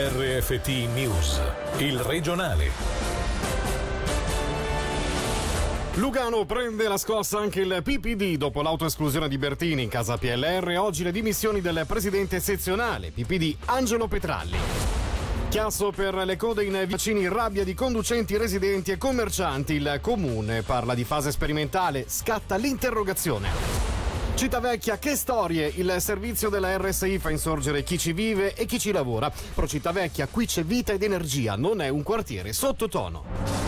RFT News, il regionale. Lugano prende la scossa anche il PPD dopo l'autoesclusione di Bertini in casa PLR. Oggi le dimissioni del presidente sezionale PPD Angelo Petralli. Chiasso per le code in vicini, rabbia di conducenti, residenti e commercianti. Il comune parla di fase sperimentale, scatta l'interrogazione. Civitavecchia, che storie! Il servizio della RSI fa insorgere chi ci vive e chi ci lavora. Pro Civitavecchia, qui c'è vita ed energia, non è un quartiere sottotono.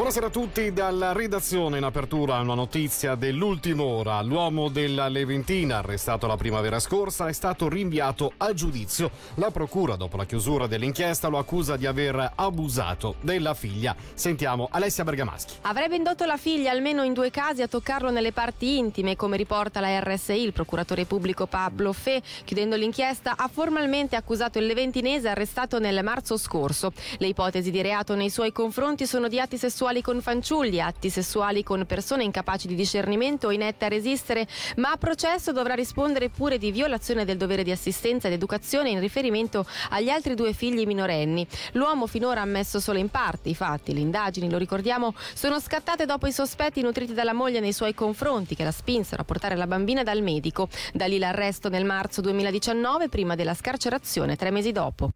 Buonasera a tutti dalla redazione in apertura una notizia dell'ultima ora. L'uomo della Leventina, arrestato la primavera scorsa, è stato rinviato a giudizio. La procura, dopo la chiusura dell'inchiesta, lo accusa di aver abusato della figlia. Sentiamo Alessia Bergamaschi. Avrebbe indotto la figlia almeno in due casi a toccarlo nelle parti intime, come riporta la RSI. Il procuratore pubblico Pablo Fe, chiudendo l'inchiesta, ha formalmente accusato il leventinese arrestato nel marzo scorso. Le ipotesi di reato nei suoi confronti sono di atti sessuali sessuali con fanciulli, atti sessuali con persone incapaci di discernimento o inette a resistere, ma a processo dovrà rispondere pure di violazione del dovere di assistenza ed educazione in riferimento agli altri due figli minorenni. L'uomo finora ha ammesso solo in parte i fatti. Le indagini, lo ricordiamo, sono scattate dopo i sospetti nutriti dalla moglie nei suoi confronti che la spinsero a portare la bambina dal medico. Da lì l'arresto nel marzo 2019 prima della scarcerazione tre mesi dopo.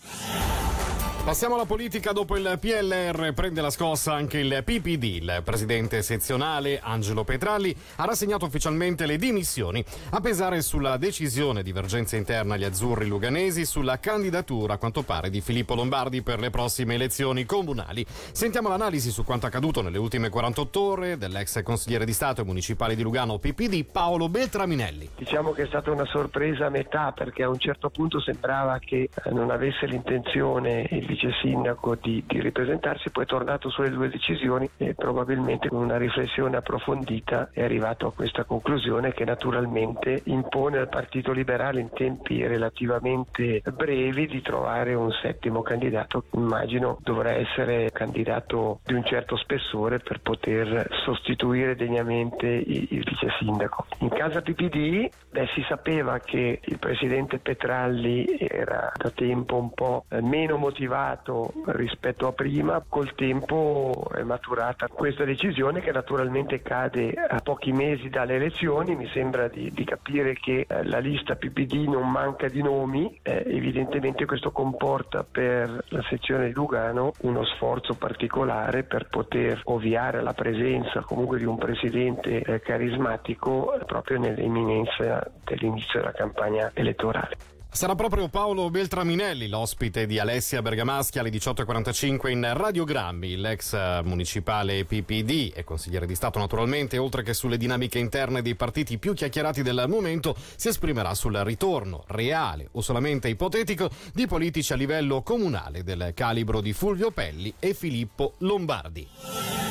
Passiamo alla politica. Dopo il PLR prende la scossa anche il PPD. Il presidente sezionale Angelo Petralli ha rassegnato ufficialmente le dimissioni a pesare sulla decisione divergenza interna agli azzurri luganesi sulla candidatura a quanto pare di Filippo Lombardi per le prossime elezioni comunali. Sentiamo l'analisi su quanto accaduto nelle ultime 48 ore dell'ex consigliere di Stato e municipale di Lugano PPD Paolo Beltraminelli. Diciamo che è stata una sorpresa a metà perché a un certo punto sembrava che eh, non avesse l'intenzione il vice sindaco di, di, ripresentarsi, poi è tornato sulle due decisioni e probabilmente con una riflessione approfondita è arrivato a questa conclusione che naturalmente impone al Partito Liberale in tempi relativamente brevi di trovare un settimo candidato. Immagino dovrà essere candidato di un certo spessore per poter sostituire degnamente il, vice sindaco. In casa PPD beh, si sapeva che il presidente Petralli era da tempo un po' meno motivato cambiato rispetto a prima, col tempo è maturata questa decisione che naturalmente cade a pochi mesi dalle elezioni, mi sembra di, di capire che eh, la lista PPD non manca di nomi, eh, evidentemente questo comporta per la sezione di Lugano uno sforzo particolare per poter ovviare alla presenza comunque di un presidente eh, carismatico proprio nell'imminenza dell'inizio della campagna elettorale. Sarà proprio Paolo Beltraminelli l'ospite di Alessia Bergamaschi alle 18.45 in Radiogrammi, l'ex municipale PPD e consigliere di Stato naturalmente, oltre che sulle dinamiche interne dei partiti più chiacchierati del momento, si esprimerà sul ritorno reale o solamente ipotetico di politici a livello comunale del calibro di Fulvio Pelli e Filippo Lombardi.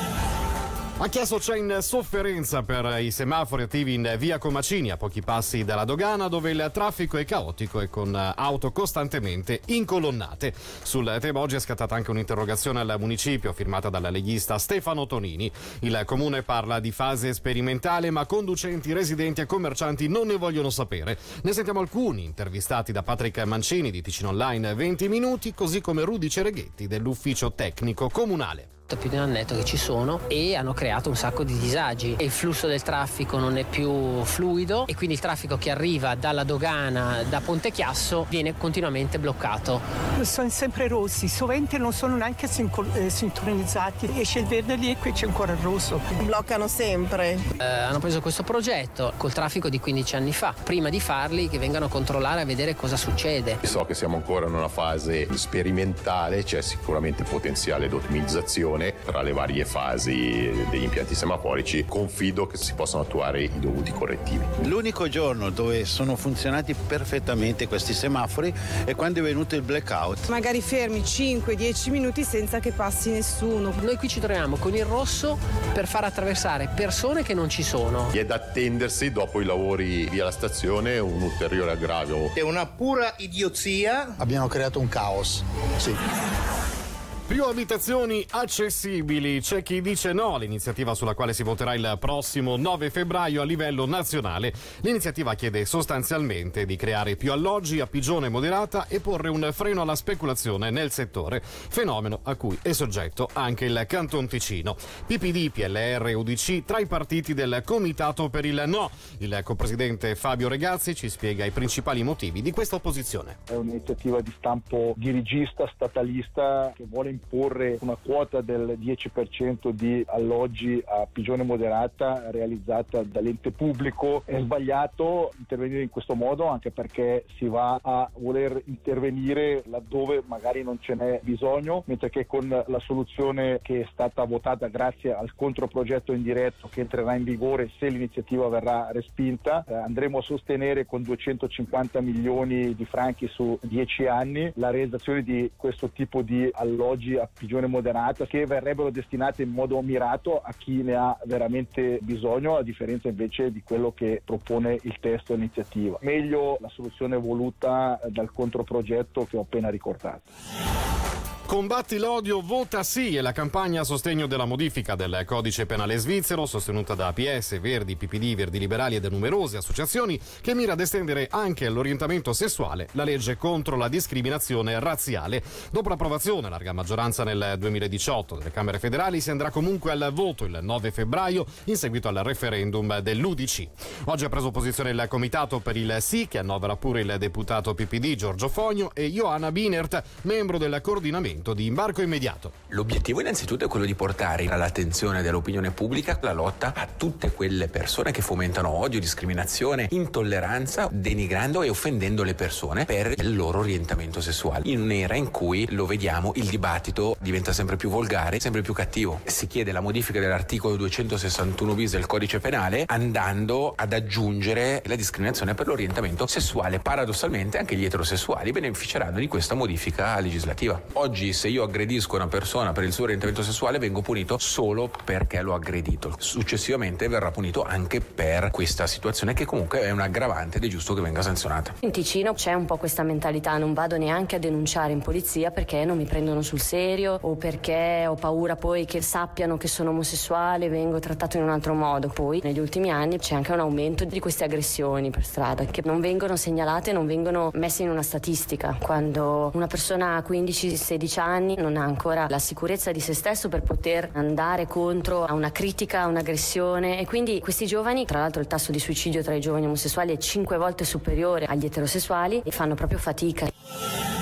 A Chiasso c'è in sofferenza per i semafori attivi in via Comacini, a pochi passi dalla dogana, dove il traffico è caotico e con auto costantemente incolonnate. Sul tema oggi è scattata anche un'interrogazione al municipio firmata dal leghista Stefano Tonini. Il comune parla di fase sperimentale, ma conducenti, residenti e commercianti non ne vogliono sapere. Ne sentiamo alcuni intervistati da Patrick Mancini di Ticino Online 20 minuti, così come Rudy Cereghetti dell'ufficio tecnico comunale più di un annetto che ci sono e hanno creato un sacco di disagi. Il flusso del traffico non è più fluido e quindi il traffico che arriva dalla dogana da Ponte Chiasso viene continuamente bloccato. Sono sempre rossi, sovente non sono neanche eh, sintonizzati. Esce il verde lì e qui c'è ancora il rosso. Bloccano sempre. Eh, hanno preso questo progetto col traffico di 15 anni fa, prima di farli che vengano a controllare a vedere cosa succede. So che siamo ancora in una fase sperimentale, c'è sicuramente potenziale di ottimizzazione tra le varie fasi degli impianti semaforici, confido che si possano attuare i dovuti correttivi. L'unico giorno dove sono funzionati perfettamente questi semafori è quando è venuto il blackout. Magari fermi 5-10 minuti senza che passi nessuno. Noi qui ci troviamo con il rosso per far attraversare persone che non ci sono. È da attendersi dopo i lavori via la stazione un ulteriore aggravio. È una pura idiozia. Abbiamo creato un caos. Sì. Più abitazioni accessibili. C'è chi dice no all'iniziativa sulla quale si voterà il prossimo 9 febbraio a livello nazionale. L'iniziativa chiede sostanzialmente di creare più alloggi a pigione moderata e porre un freno alla speculazione nel settore, fenomeno a cui è soggetto anche il Canton Ticino. PPD, PLR UDC tra i partiti del Comitato per il No. Il copresidente Fabio Regazzi ci spiega i principali motivi di questa opposizione. È un'iniziativa di stampo dirigista, statalista, che vuole imporre una quota del 10% di alloggi a pigione moderata realizzata dall'ente pubblico. È sbagliato intervenire in questo modo anche perché si va a voler intervenire laddove magari non ce n'è bisogno, mentre che con la soluzione che è stata votata grazie al controprogetto indiretto che entrerà in vigore se l'iniziativa verrà respinta, eh, andremo a sostenere con 250 milioni di franchi su 10 anni la realizzazione di questo tipo di alloggi oggi a pigione moderata che verrebbero destinate in modo mirato a chi ne ha veramente bisogno, a differenza invece di quello che propone il testo iniziativa. Meglio la soluzione voluta dal controprogetto che ho appena ricordato. Combatti l'odio, vota sì è la campagna a sostegno della modifica del codice penale svizzero sostenuta da APS, Verdi, PPD, Verdi Liberali e da numerose associazioni che mira ad estendere anche all'orientamento sessuale la legge contro la discriminazione razziale. Dopo l'approvazione a larga maggioranza nel 2018 delle Camere federali si andrà comunque al voto il 9 febbraio in seguito al referendum dell'UDC. Oggi ha preso posizione il comitato per il sì che annovera pure il deputato PPD Giorgio Fogno e Johanna Binert, membro del coordinamento di imbarco immediato. L'obiettivo innanzitutto è quello di portare all'attenzione dell'opinione pubblica la lotta a tutte quelle persone che fomentano odio, discriminazione, intolleranza, denigrando e offendendo le persone per il loro orientamento sessuale. In un'era in cui lo vediamo, il dibattito diventa sempre più volgare, sempre più cattivo. Si chiede la modifica dell'articolo 261 bis del codice penale andando ad aggiungere la discriminazione per l'orientamento sessuale. Paradossalmente anche gli eterosessuali beneficeranno di questa modifica legislativa. Oggi oggi se io aggredisco una persona per il suo orientamento sessuale vengo punito solo perché l'ho aggredito. Successivamente verrà punito anche per questa situazione che comunque è un aggravante ed è giusto che venga sanzionata. In Ticino c'è un po' questa mentalità, non vado neanche a denunciare in polizia perché non mi prendono sul serio o perché ho paura poi che sappiano che sono omosessuale, vengo trattato in un altro modo. Poi negli ultimi anni c'è anche un aumento di queste aggressioni per strada che non vengono segnalate, non vengono messe in una statistica. Quando una persona ha 15-16 16 anni non ha ancora la sicurezza di se stesso per poter andare contro a una critica, a un'aggressione e quindi questi giovani, tra l'altro il tasso di suicidio tra i giovani omosessuali è 5 volte superiore agli eterosessuali e fanno proprio fatica.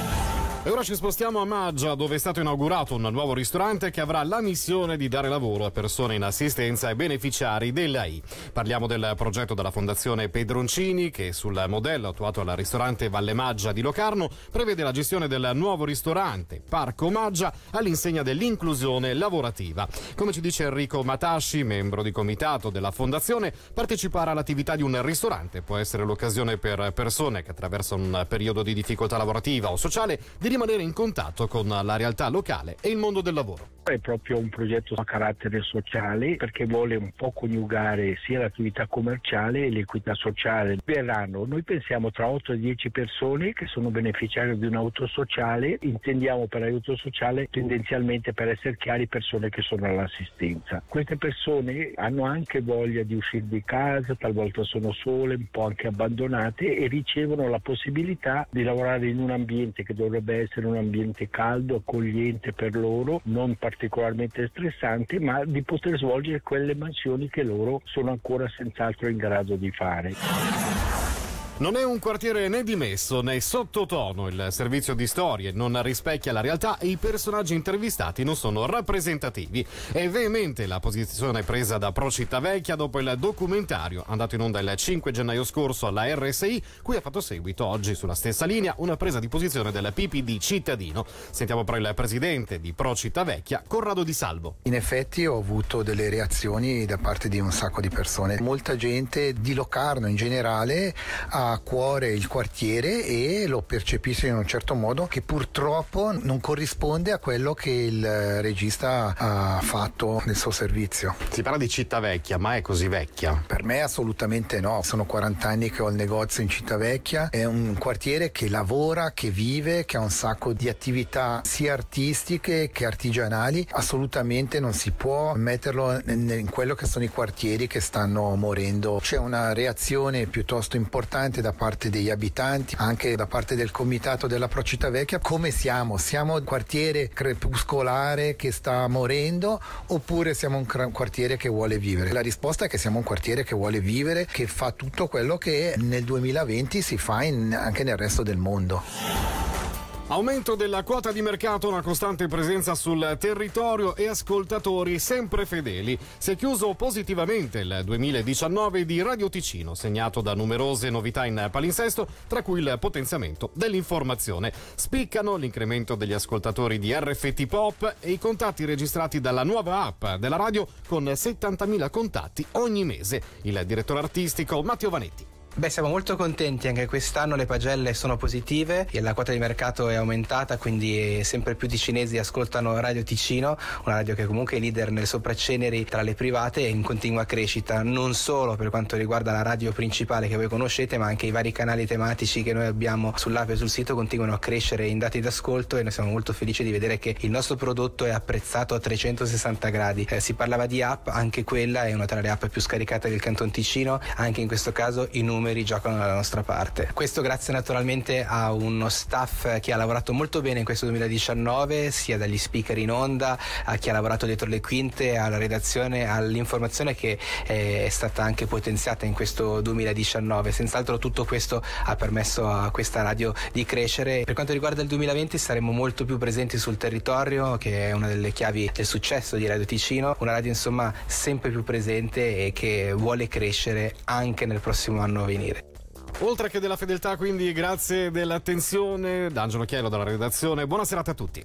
E ora ci spostiamo a Maggia, dove è stato inaugurato un nuovo ristorante che avrà la missione di dare lavoro a persone in assistenza e beneficiari dell'AI. Parliamo del progetto della Fondazione Pedroncini, che sul modello attuato al ristorante Valle Maggia di Locarno prevede la gestione del nuovo ristorante Parco Maggia all'insegna dell'inclusione lavorativa. Come ci dice Enrico Matasci, membro di comitato della Fondazione, partecipare all'attività di un ristorante può essere l'occasione per persone che attraversano un periodo di difficoltà lavorativa o sociale di rimanere in contatto con la realtà locale e il mondo del lavoro. È proprio un progetto a carattere sociale perché vuole un po' coniugare sia l'attività commerciale e l'equità sociale. Verranno, noi pensiamo tra 8 e 10 persone che sono beneficiarie di un auto sociale, intendiamo per aiuto sociale tendenzialmente per essere chiari persone che sono all'assistenza. Queste persone hanno anche voglia di uscire di casa, talvolta sono sole, un po' anche abbandonate e ricevono la possibilità di lavorare in un ambiente che dovrebbe essere un ambiente caldo, accogliente per loro, non particolarmente stressante, ma di poter svolgere quelle mansioni che loro sono ancora senz'altro in grado di fare. Non è un quartiere né dimesso né sottotono, il servizio di storie non rispecchia la realtà e i personaggi intervistati non sono rappresentativi. È veemente la posizione presa da Pro Città Vecchia dopo il documentario andato in onda il 5 gennaio scorso alla RSI, cui ha fatto seguito oggi sulla stessa linea una presa di posizione del PPD cittadino. Sentiamo però il presidente di Pro Città Vecchia, Corrado Di Salvo. In effetti ho avuto delle reazioni da parte di un sacco di persone. Molta gente di Locarno in generale ha a cuore il quartiere e lo percepisce in un certo modo che purtroppo non corrisponde a quello che il regista ha fatto nel suo servizio. Si parla di città vecchia, ma è così vecchia? Per me assolutamente no, sono 40 anni che ho il negozio in città vecchia, è un quartiere che lavora, che vive, che ha un sacco di attività sia artistiche che artigianali, assolutamente non si può metterlo in quello che sono i quartieri che stanno morendo. C'è una reazione piuttosto importante da parte degli abitanti, anche da parte del comitato della Procita Vecchia. Come siamo? Siamo un quartiere crepuscolare che sta morendo oppure siamo un quartiere che vuole vivere? La risposta è che siamo un quartiere che vuole vivere, che fa tutto quello che nel 2020 si fa in, anche nel resto del mondo. Aumento della quota di mercato, una costante presenza sul territorio e ascoltatori sempre fedeli. Si è chiuso positivamente il 2019 di Radio Ticino, segnato da numerose novità in palinsesto, tra cui il potenziamento dell'informazione. Spiccano l'incremento degli ascoltatori di RFT Pop e i contatti registrati dalla nuova app della radio con 70.000 contatti ogni mese. Il direttore artistico Matteo Vanetti. Beh, siamo molto contenti, anche quest'anno le pagelle sono positive e la quota di mercato è aumentata, quindi sempre più di cinesi ascoltano Radio Ticino, una radio che comunque è leader nel sopracceneri tra le private e in continua crescita, non solo per quanto riguarda la radio principale che voi conoscete, ma anche i vari canali tematici che noi abbiamo sull'app e sul sito continuano a crescere in dati d'ascolto e noi siamo molto felici di vedere che il nostro prodotto è apprezzato a 360 gradi. Eh, si parlava di app, anche quella è una tra le app più scaricate del Canton Ticino, anche in questo caso i numeri numeri giocano dalla nostra parte. Questo grazie naturalmente a uno staff che ha lavorato molto bene in questo 2019, sia dagli speaker in onda, a chi ha lavorato dietro le quinte, alla redazione, all'informazione che è stata anche potenziata in questo 2019. Senz'altro tutto questo ha permesso a questa radio di crescere. Per quanto riguarda il 2020 saremo molto più presenti sul territorio, che è una delle chiavi del successo di Radio Ticino, una radio insomma sempre più presente e che vuole crescere anche nel prossimo anno venire. Oltre che della fedeltà, quindi grazie dell'attenzione, D'Angelo Chielo dalla redazione. Buona serata a tutti.